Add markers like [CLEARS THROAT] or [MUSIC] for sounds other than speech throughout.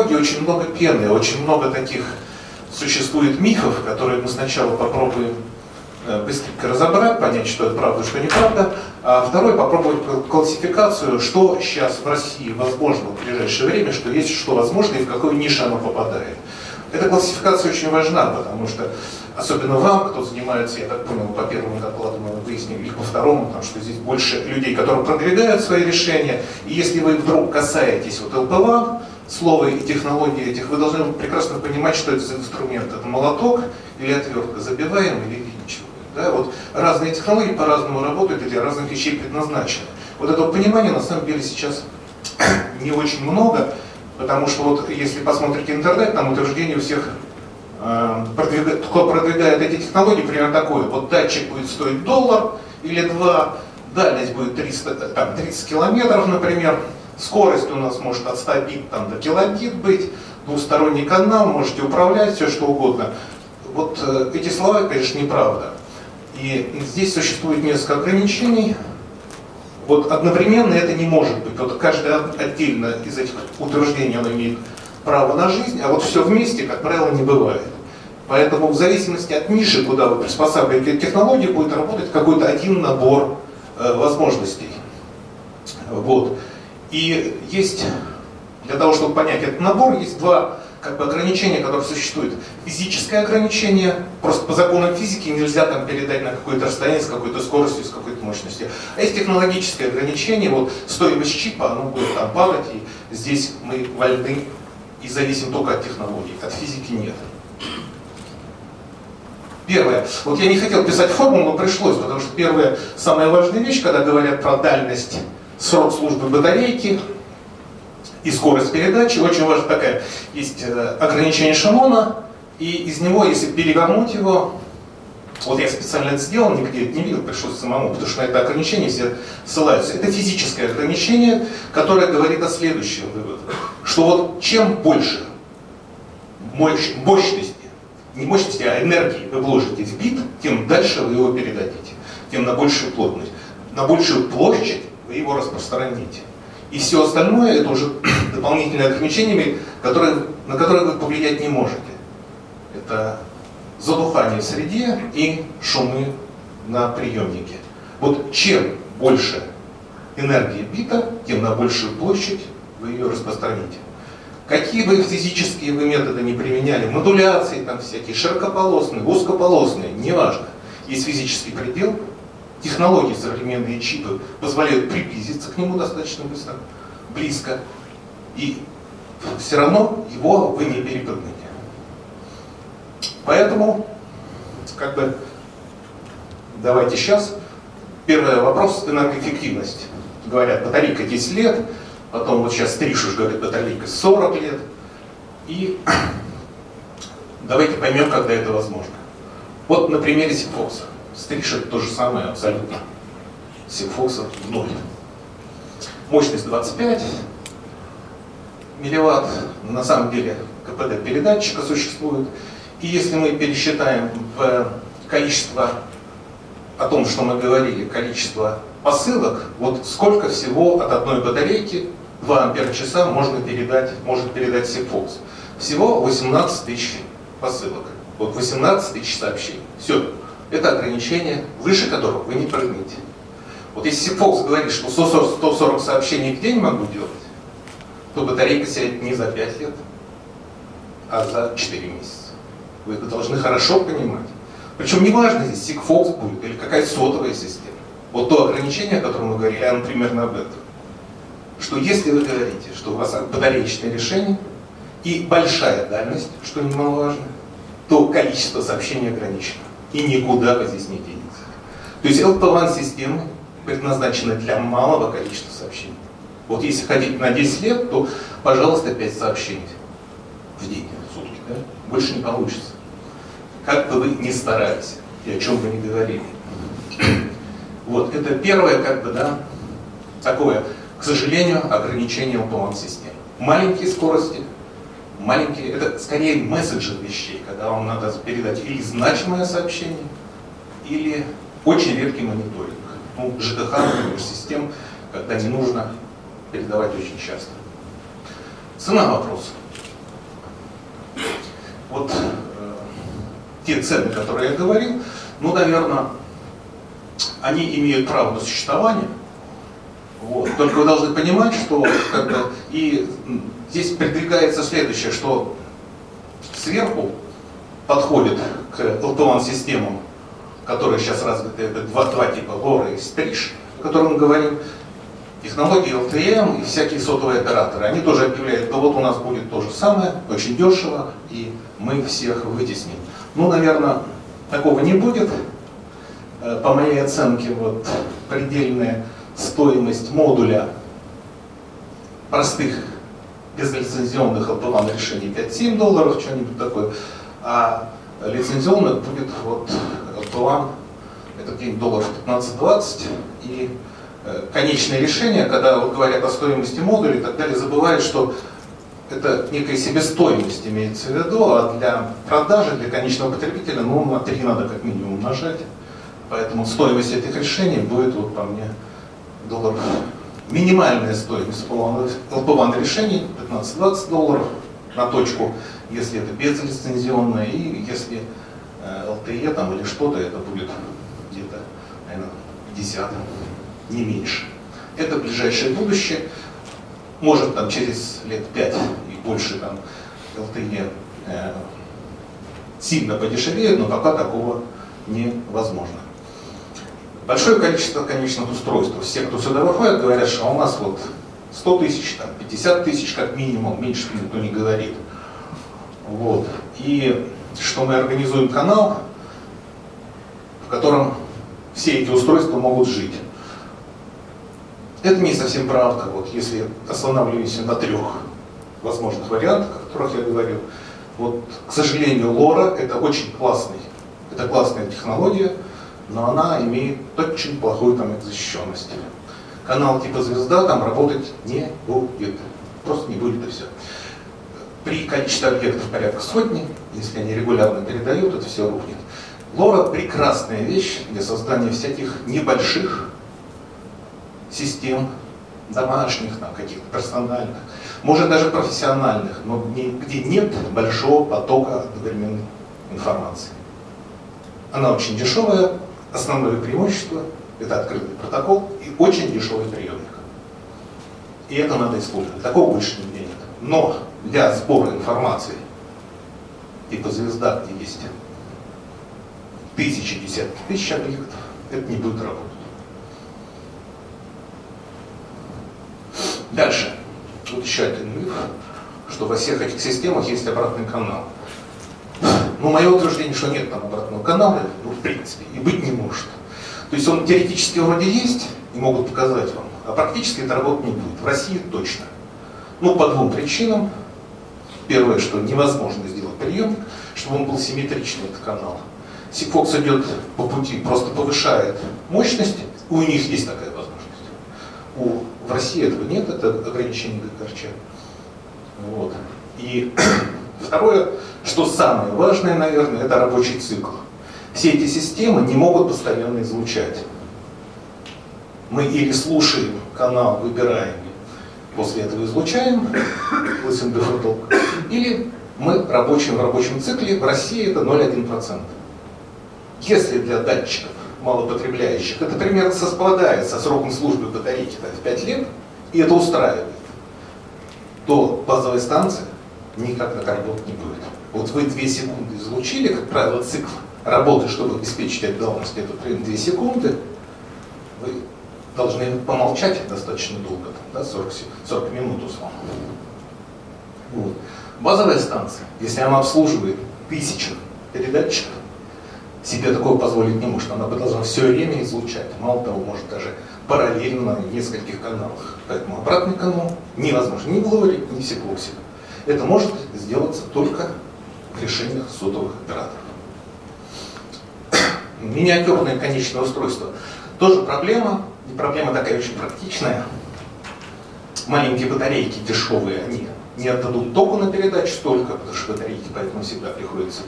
технологий очень много пены, очень много таких существует мифов, которые мы сначала попробуем э, быстренько разобрать, понять, что это правда, что неправда, а второй попробовать классификацию, что сейчас в России возможно в ближайшее время, что есть, что возможно и в какую нишу оно попадает. Эта классификация очень важна, потому что особенно вам, кто занимается, я так понял, по первому докладу мы выяснили, или по второму, потому что здесь больше людей, которые продвигают свои решения, и если вы вдруг касаетесь вот ЛПВА, слова и технологии этих, вы должны прекрасно понимать, что это за инструмент. Это молоток или отвертка, забиваем или винчиваем. Да? Вот разные технологии по-разному работают и для разных вещей предназначены. Вот этого понимания на самом деле сейчас [COUGHS] не очень много, потому что вот если посмотрите интернет, там утверждение у всех э, продвигает, кто продвигает эти технологии, примерно такое. Вот датчик будет стоить доллар или два, дальность будет 300, там, 30 километров, например, скорость у нас может от 100 бит там, до килобит быть, двусторонний канал, можете управлять, все что угодно. Вот э, эти слова, конечно, неправда. И здесь существует несколько ограничений. Вот одновременно это не может быть. Вот каждое отдельно из этих утверждений оно имеет право на жизнь, а вот все вместе, как правило, не бывает. Поэтому в зависимости от ниши, куда вы приспосабливаете технологию, будет работать какой-то один набор э, возможностей. Вот. И есть, для того, чтобы понять этот набор, есть два как бы ограничения, которые существуют. Физическое ограничение, просто по законам физики нельзя там передать на какое-то расстояние с какой-то скоростью, с какой-то мощностью. А есть технологическое ограничение, вот стоимость чипа, оно будет там падать, и здесь мы вольны и зависим только от технологий, от физики нет. Первое. Вот я не хотел писать формулу, но пришлось, потому что первая, самая важная вещь, когда говорят про дальность срок службы батарейки и скорость передачи. Очень важна такая, есть э, ограничение Шамона, и из него, если перевернуть его, вот я специально это сделал, нигде это не видел, пришлось самому, потому что на это ограничение все ссылаются. Это физическое ограничение, которое говорит о следующем выводе, что вот чем больше мощности, не мощности, а энергии вы вложите в бит, тем дальше вы его передадите, тем на большую плотность. На большую площадь его распространите. И все остальное это уже [CLEARS THROAT] дополнительные ограничения, которые, на которые вы повлиять не можете. Это задухание в среде и шумы на приемнике. Вот чем больше энергии бита, тем на большую площадь вы ее распространите. Какие бы физические вы методы не применяли, модуляции там всякие, широкополосные, узкополосные, неважно. Есть физический предел, технологии современные чипы позволяют приблизиться к нему достаточно быстро, близко, и все равно его вы не перепрыгнете. Поэтому, как бы, давайте сейчас. Первый вопрос – энергоэффективность. Говорят, батарейка 10 лет, потом вот сейчас Тришуш говорит, батарейка 40 лет. И [CLEARS THROAT] давайте поймем, когда это возможно. Вот на примере Симфокса. Стриж это то же самое абсолютно. Симфокса в ноль. Мощность 25 милливатт. На самом деле КПД передатчика существует. И если мы пересчитаем в количество, о том, что мы говорили, количество посылок, вот сколько всего от одной батарейки 2 ампера часа можно передать, может передать Симфокс. Всего 18 тысяч посылок. Вот 18 тысяч сообщений. Все, это ограничение, выше которого вы не прыгнете. Вот если Фокс говорит, что 140, 140 сообщений в день могу делать, то батарейка сядет не за 5 лет, а за 4 месяца. Вы это должны хорошо понимать. Причем не важно здесь, Сигфокс будет или какая сотовая система. Вот то ограничение, о котором мы говорили, оно примерно об этом. Что если вы говорите, что у вас батареечное решение и большая дальность, что немаловажно, то количество сообщений ограничено и никуда здесь не денетесь. То есть LP1 системы предназначены для малого количества сообщений. Вот если ходить на 10 лет, то, пожалуйста, 5 сообщений в день, в сутки. Да? Больше не получится. Как бы вы ни старались и о чем бы ни говорили. Вот, это первое, как бы, да, такое, к сожалению, ограничение LP1 системы. Маленькие скорости, маленькие, это скорее месседжи вещей, когда вам надо передать или значимое сообщение, или очень редкий мониторинг. Ну, ЖКХ, например, систем, когда не нужно передавать очень часто. Цена вопроса. вот э, те цены, которые я говорил, ну, наверное, они имеют право на существование. Вот. Только вы должны понимать, что как бы, и здесь придвигается следующее, что сверху подходит к LTON системам, которые сейчас развиты, это два, два типа, LoRa и Strish, о котором мы говорим, технологии LTM и всякие сотовые операторы, они тоже объявляют, да вот у нас будет то же самое, очень дешево, и мы всех вытесним. Ну, наверное, такого не будет. Э, по моей оценке, вот предельная стоимость модуля простых безлицензионных LPWAN решений 5-7 долларов, что-нибудь такое, а лицензионных будет вот LPWAN это где-нибудь долларов 15-20, и Э, конечное решение, когда вот говорят о стоимости модуля и так далее, забывают, что это некая себестоимость имеется в виду, а для продажи, для конечного потребителя, ну, на 3 надо как минимум умножать. Поэтому стоимость этих решений будет, вот по мне, долларов. Минимальная стоимость LP1 решений 15-20 долларов на точку, если это безлицензионное, и если э, там или что-то, это будет где-то, наверное, 50 не меньше. Это ближайшее будущее. Может там через лет 5 и больше там LTE э, сильно подешевеет, но пока такого невозможно. Большое количество конечных устройств. Все, кто сюда выходит, говорят, что у нас вот 100 тысяч, там, 50 тысяч как минимум, меньше никто не говорит. Вот. И что мы организуем канал, в котором все эти устройства могут жить. Это не совсем правда. Вот если останавливаемся на трех возможных вариантах, о которых я говорил, вот, к сожалению, лора это очень классный, это классная технология, но она имеет очень плохую там защищенность. Канал типа звезда там работать не будет. Просто не будет и все. При количестве объектов порядка сотни, если они регулярно передают, это все рухнет. Лора прекрасная вещь для создания всяких небольших систем домашних, там, каких-то персональных, может даже профессиональных, но где нет большого потока одновременной информации. Она очень дешевая, основное преимущество – это открытый протокол и очень дешевый приемник. И это надо использовать. Такого больше нигде нет. Но для сбора информации, типа звезда, где есть тысячи, десятки тысяч объектов, это не будет работать. Дальше. Вот еще один миф, что во всех этих системах есть обратный канал. Ну, мое утверждение, что нет там обратного канала, в принципе, и быть не может. То есть он теоретически вроде есть, и могут показать вам, а практически это работать не будет. В России точно. Ну, по двум причинам. Первое, что невозможно сделать приемник, чтобы он был симметричный, этот канал. Sigfox идет по пути, просто повышает мощность, у них есть такая возможность. У в России этого нет, это ограничение ГКРЧ. Вот. И [CLEARS THROAT] второе, что самое важное, наверное, это рабочий цикл. Все эти системы не могут постоянно излучать. Мы или слушаем канал, выбираем, после этого излучаем, или мы рабочим в рабочем цикле, в России это 0,1%. Если для датчиков малопотребляющих, это примерно совпадает со сроком службы батарейки так, в 5 лет, и это устраивает, то базовая станция никак так работать не будет. Вот вы 2 секунды излучили, как правило, цикл работы, чтобы обеспечить отдаленность, это примерно 2 секунды, вы должны помолчать достаточно долго, да, 40, 40 минут условно. Вот. Базовая станция, если она обслуживает тысячу передатчиков, себе такое позволить не может. Она должна все время излучать. Мало того, может даже параллельно на нескольких каналах. Поэтому обратный канал невозможно ни в лоре, ни в сиклоксе. Это может сделаться только в решениях сотовых операторов. Миниатюрное конечное устройство. Тоже проблема. И проблема такая очень практичная. Маленькие батарейки дешевые, они не отдадут току на передачу столько, потому что батарейки поэтому всегда приходится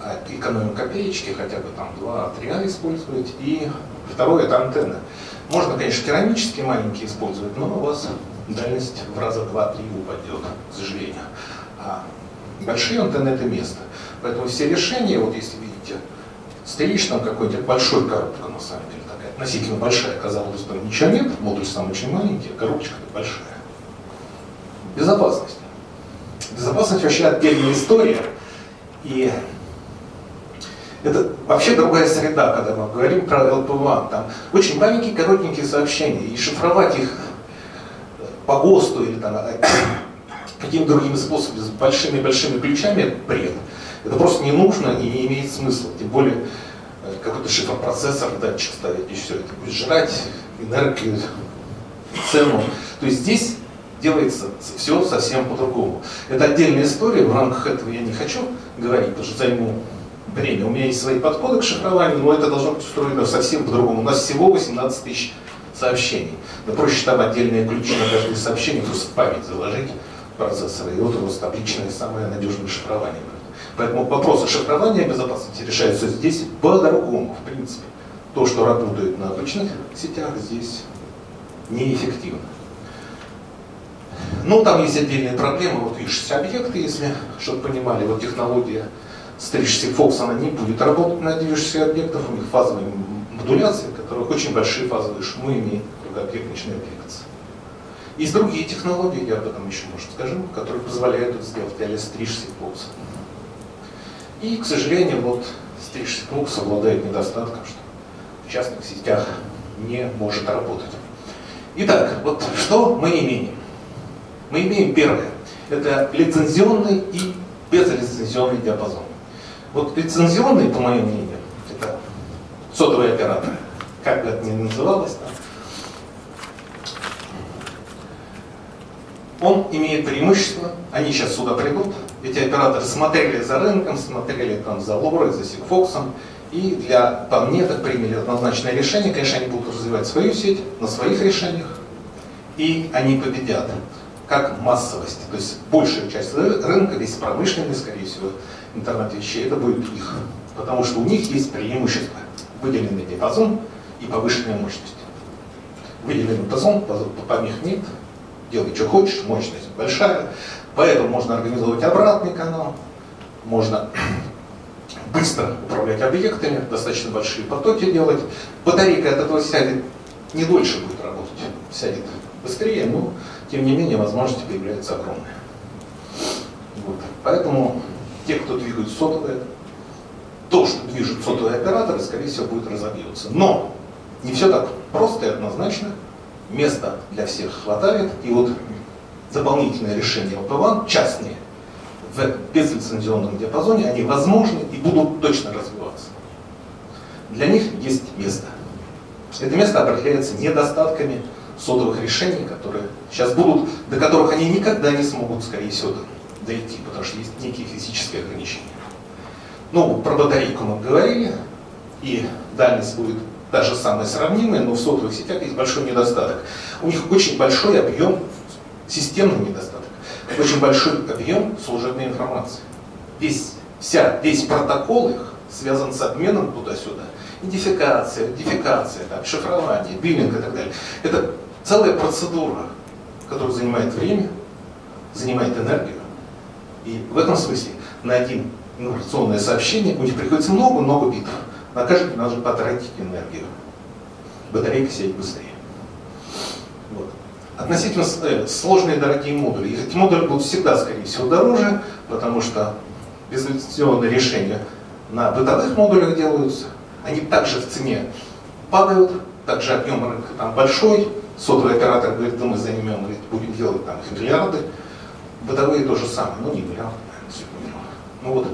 а, экономим копеечки, хотя бы там 2-3 использовать. И второе это антенна. Можно, конечно, керамические маленькие использовать, но у вас дальность в раза 2-3 упадет, к сожалению. А Большие антенны это место. Поэтому все решения, вот если там какой-то большой коробка на самом деле, такая относительно большая, казалось бы, ничего нет, модуль сам очень маленький, а коробочка большая. Безопасность. Безопасность вообще отдельная история. И это вообще другая среда, когда мы говорим про LPWAN. Там очень маленькие, коротенькие сообщения, и шифровать их по ГОСТу или там, [COUGHS] какими-то другими способами, с большими-большими ключами, это бред. Это просто не нужно и не имеет смысла. Тем более э, какой-то шифропроцессор, датчик ставить, и все. Это будет жрать энергию, цену. То есть здесь делается все совсем по-другому. Это отдельная история, в рамках этого я не хочу говорить, потому что займу время. У меня есть свои подходы к шифрованию, но это должно быть устроено совсем по-другому. У нас всего 18 тысяч сообщений. Да проще там отдельные ключи на каждое сообщение, просто память заложить процессора. И вот у вас табличное самое надежное шифрование. Поэтому вопросы шифрования безопасности решаются здесь по-другому, в принципе. То, что работает на обычных сетях, здесь неэффективно. Ну, там есть отдельные проблемы, вот видишь, объекты, если, чтобы понимали, вот технология стрижься Fox, она не будет работать на движущихся объектах, у них фазовая модуляция, которая очень большие фазовые шумы когда объект начинает двигаться. Есть другие технологии, я об этом еще, может, скажу, которые позволяют это сделать, а стрижься Fox. И, к сожалению, вот стрижься Fox обладает недостатком, что в частных сетях не может работать. Итак, вот что мы имеем? Мы имеем первое. Это лицензионный и безлицензионный диапазон. Вот лицензионный, по моему мнению, это сотовый оператор, как бы это ни называлось, да, он имеет преимущество, они сейчас сюда придут, эти операторы смотрели за рынком, смотрели там за Лорой, за Сигфоксом, и для, так приняли однозначное решение, конечно, они будут развивать свою сеть на своих решениях, и они победят как массовость. То есть большая часть рынка, весь промышленный, скорее всего, интернет вещей, это будет их. Потому что у них есть преимущество. Выделенный диапазон и повышенная мощность. Выделенный диапазон, помех нет, делай что хочешь, мощность большая. Поэтому можно организовать обратный канал, можно [CLEARS THROAT] быстро управлять объектами, достаточно большие потоки делать. Батарейка от этого сядет, не дольше будет работать, сядет быстрее, но тем не менее возможности появляются огромные. Вот. Поэтому те, кто двигают сотовые, то, что движут сотовые операторы, скорее всего, будет разобьется. Но не все так просто и однозначно. Места для всех хватает. И вот дополнительные решения ЛПВАН, частные, в безлицензионном диапазоне, они возможны и будут точно развиваться. Для них есть место. Это место определяется недостатками сотовых решений, которые сейчас будут, до которых они никогда не смогут, скорее всего, дойти, потому что есть некие физические ограничения. Ну, про батарейку мы говорили, и дальность будет та же самая сравнимая, но в сотовых сетях есть большой недостаток. У них очень большой объем, системный недостаток, очень большой объем служебной информации. Весь, вся, весь протокол их связан с обменом туда-сюда. Идентификация, идентификация, там, шифрование, биллинг и так далее. Это целая процедура, которая занимает время, занимает энергию, и в этом смысле на один информационное сообщение у них приходится много-много битв. На каждый надо потратить энергию. Батарейка сядет быстрее. Вот. Относительно э, сложные дорогие модули. Эти модули будут всегда, скорее всего, дороже, потому что безинвестиционные решения на бытовых модулях делаются. Они также в цене падают, также объем рынка там большой. Сотовый оператор говорит, да мы займем, будем делать там миллиарды. Бытовые то же самое, ну не миллиард, наверное, Ну вот,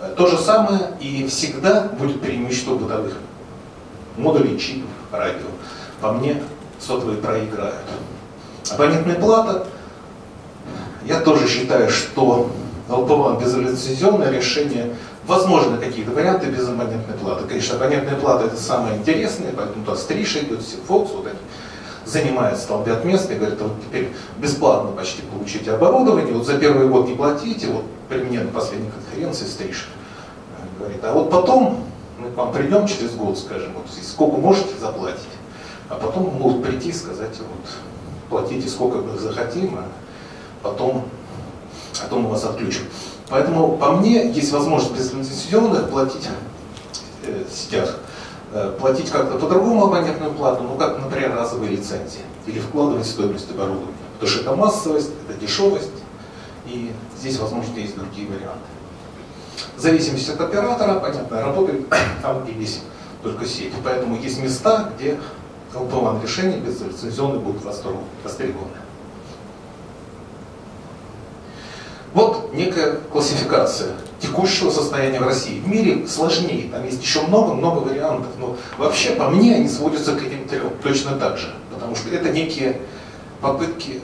э, то же самое и всегда будет преимущество бытовых модулей, чипов, радио. По мне, сотовые проиграют. Абонентная плата, я тоже считаю, что LPWAN безлицензионное решение, возможно, какие-то варианты без абонентной платы. Конечно, абонентная плата это самое интересное, поэтому туда стриж идет, Fox, вот эти. Занимает столбят место и говорит, вот теперь бесплатно почти получите оборудование, вот за первый год не платите, вот при мне на последней конференции стриж говорит, а вот потом мы к вам придем через год, скажем, вот сколько можете заплатить, а потом могут прийти и сказать, вот платите сколько мы захотим, а потом, потом мы вас отключим. Поэтому по мне есть возможность без лицензионных платить э, сетях, э, платить как-то по-другому абонентную плату, ну как, например, разовые лицензии, или вкладывать стоимость оборудования. Потому что это массовость, это дешевость, и здесь, возможно, есть другие варианты. В зависимости от оператора, понятно, работает там, где есть только сеть. Поэтому есть места, где LP1 решения безлицензионные будут востребованы. Вот некая классификация текущего состояния в России. В мире сложнее, там есть еще много-много вариантов, но вообще по мне они сводятся к этим трем точно так же, потому что это некие попытки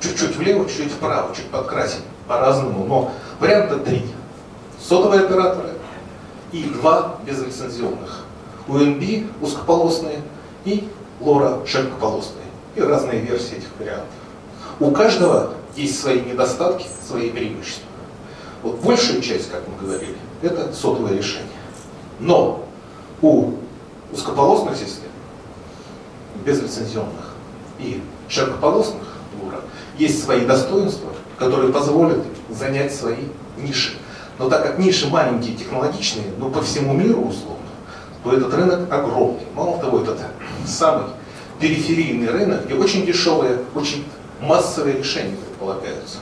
чуть-чуть влево, чуть-чуть вправо, чуть подкрасить по-разному, но варианта три. Сотовые операторы и два безлицензионных. UNB узкополосные и LoRa широкополосные. И разные версии этих вариантов. У каждого есть свои недостатки, свои преимущества. Вот большая часть, как мы говорили, это сотовое решение. Но у узкополосных систем, безлицензионных и широкополосных двора, есть свои достоинства, которые позволят занять свои ниши. Но так как ниши маленькие, технологичные, но по всему миру условно, то этот рынок огромный. Мало того, это самый периферийный рынок, где очень дешевые, очень массовые решения предполагаются.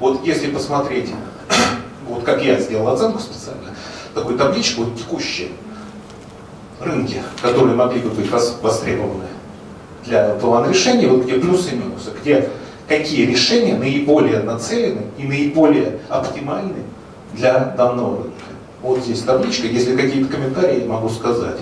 Вот если посмотреть, [COUGHS] вот как я сделал оценку специально, такую табличку, вот текущие рынки, которые могли бы быть востребованы для плана решений, вот где плюсы и минусы, где какие решения наиболее нацелены и наиболее оптимальны для данного рынка. Вот здесь табличка, если какие-то комментарии, могу сказать.